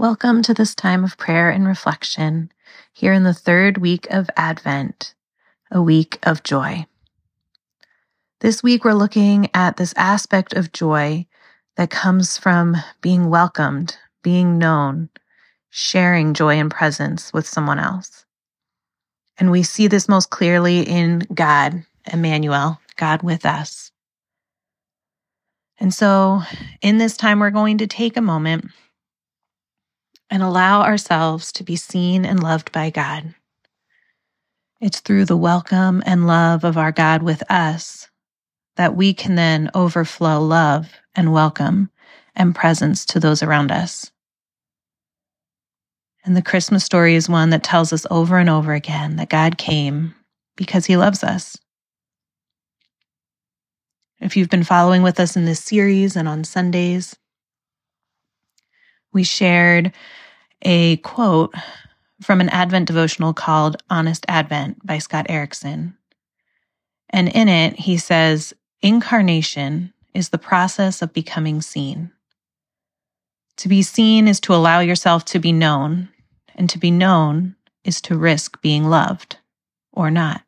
Welcome to this time of prayer and reflection here in the third week of Advent, a week of joy. This week, we're looking at this aspect of joy that comes from being welcomed, being known, sharing joy and presence with someone else. And we see this most clearly in God, Emmanuel, God with us. And so, in this time, we're going to take a moment and allow ourselves to be seen and loved by God. It's through the welcome and love of our God with us that we can then overflow love and welcome and presence to those around us. And the Christmas story is one that tells us over and over again that God came because he loves us. If you've been following with us in this series and on Sundays, we shared a quote from an Advent devotional called Honest Advent by Scott Erickson. And in it, he says, Incarnation is the process of becoming seen. To be seen is to allow yourself to be known, and to be known is to risk being loved or not.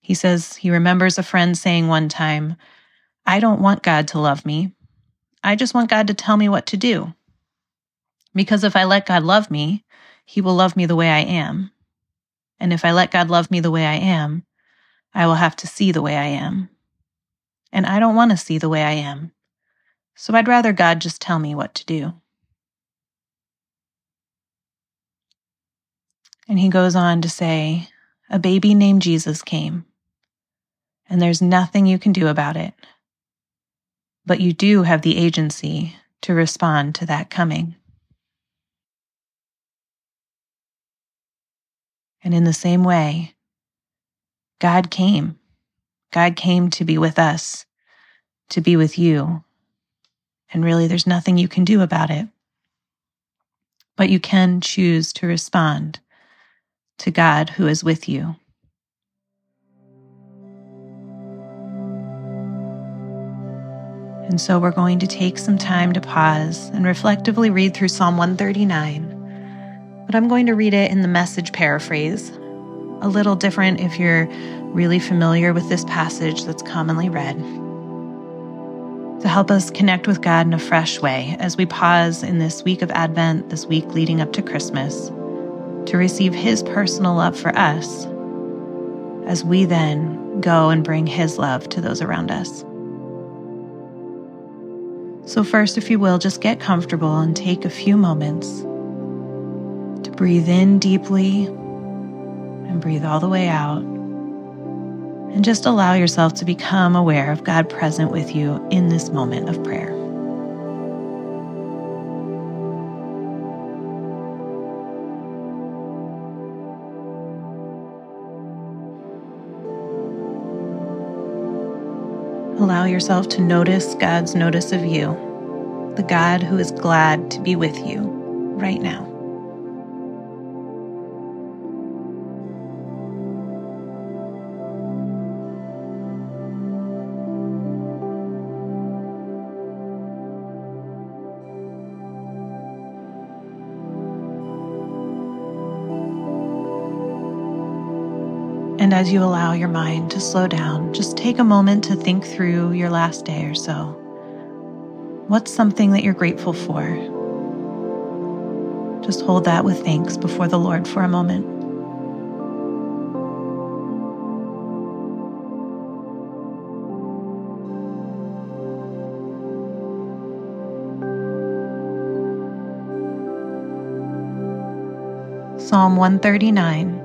He says he remembers a friend saying one time, I don't want God to love me. I just want God to tell me what to do. Because if I let God love me, he will love me the way I am. And if I let God love me the way I am, I will have to see the way I am. And I don't want to see the way I am. So I'd rather God just tell me what to do. And he goes on to say, A baby named Jesus came, and there's nothing you can do about it. But you do have the agency to respond to that coming. And in the same way, God came. God came to be with us, to be with you. And really, there's nothing you can do about it. But you can choose to respond to God who is with you. And so we're going to take some time to pause and reflectively read through Psalm 139 but I'm going to read it in the message paraphrase. A little different if you're really familiar with this passage that's commonly read. To help us connect with God in a fresh way as we pause in this week of Advent, this week leading up to Christmas, to receive His personal love for us, as we then go and bring His love to those around us. So, first, if you will, just get comfortable and take a few moments breathe in deeply and breathe all the way out. And just allow yourself to become aware of God present with you in this moment of prayer. Allow yourself to notice God's notice of you, the God who is glad to be with you right now. And as you allow your mind to slow down, just take a moment to think through your last day or so. What's something that you're grateful for? Just hold that with thanks before the Lord for a moment. Psalm 139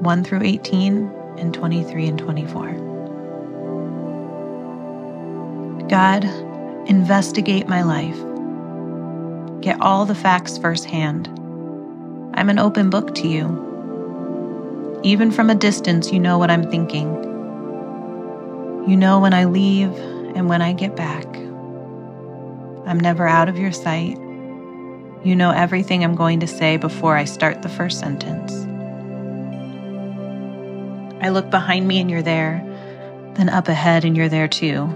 1 through 18 and 23 and 24. God, investigate my life. Get all the facts firsthand. I'm an open book to you. Even from a distance, you know what I'm thinking. You know when I leave and when I get back. I'm never out of your sight. You know everything I'm going to say before I start the first sentence. I look behind me and you're there, then up ahead and you're there too.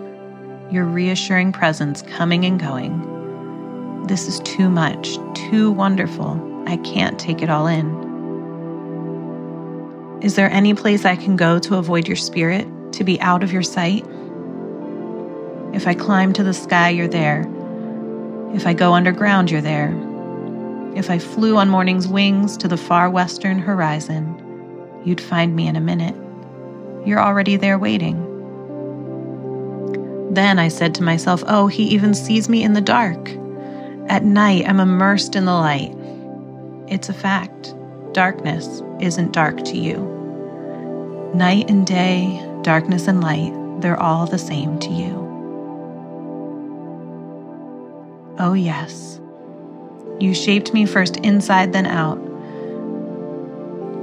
Your reassuring presence coming and going. This is too much, too wonderful. I can't take it all in. Is there any place I can go to avoid your spirit, to be out of your sight? If I climb to the sky, you're there. If I go underground, you're there. If I flew on morning's wings to the far western horizon, you'd find me in a minute. You're already there waiting. Then I said to myself, Oh, he even sees me in the dark. At night, I'm immersed in the light. It's a fact. Darkness isn't dark to you. Night and day, darkness and light, they're all the same to you. Oh, yes. You shaped me first inside, then out.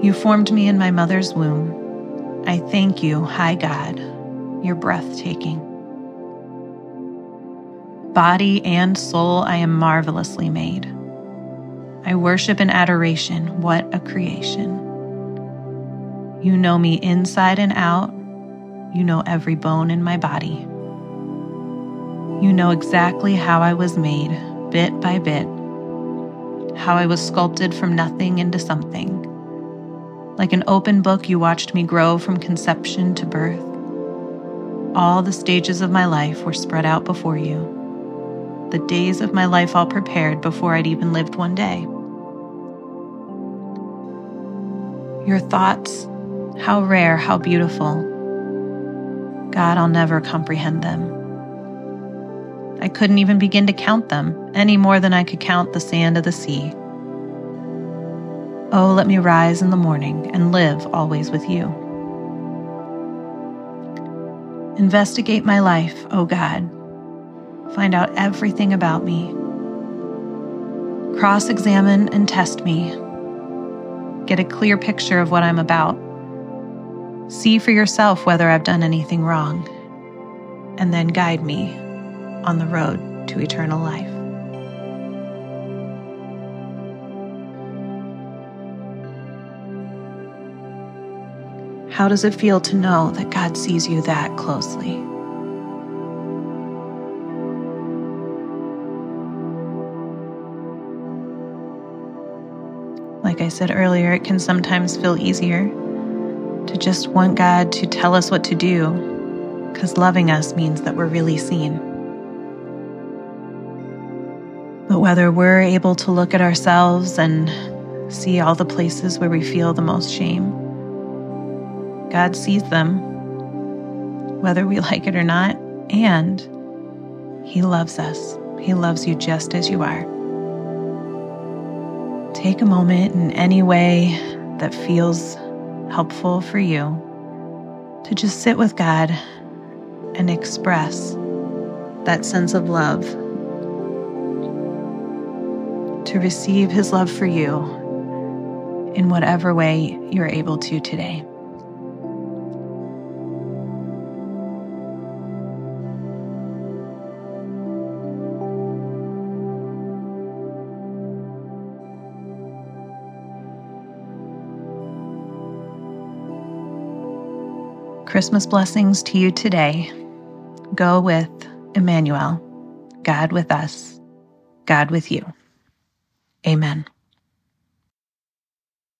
You formed me in my mother's womb. I thank you, high God. You're breathtaking. Body and soul, I am marvelously made. I worship in adoration. What a creation. You know me inside and out. You know every bone in my body. You know exactly how I was made, bit by bit, how I was sculpted from nothing into something. Like an open book, you watched me grow from conception to birth. All the stages of my life were spread out before you. The days of my life all prepared before I'd even lived one day. Your thoughts, how rare, how beautiful. God, I'll never comprehend them. I couldn't even begin to count them any more than I could count the sand of the sea. Oh, let me rise in the morning and live always with you. Investigate my life, O oh God. Find out everything about me. Cross examine and test me. Get a clear picture of what I'm about. See for yourself whether I've done anything wrong. And then guide me on the road to eternal life. How does it feel to know that God sees you that closely? Like I said earlier, it can sometimes feel easier to just want God to tell us what to do because loving us means that we're really seen. But whether we're able to look at ourselves and see all the places where we feel the most shame, God sees them, whether we like it or not, and He loves us. He loves you just as you are. Take a moment in any way that feels helpful for you to just sit with God and express that sense of love to receive His love for you in whatever way you're able to today. Christmas blessings to you today. Go with Emmanuel, God with us, God with you. Amen.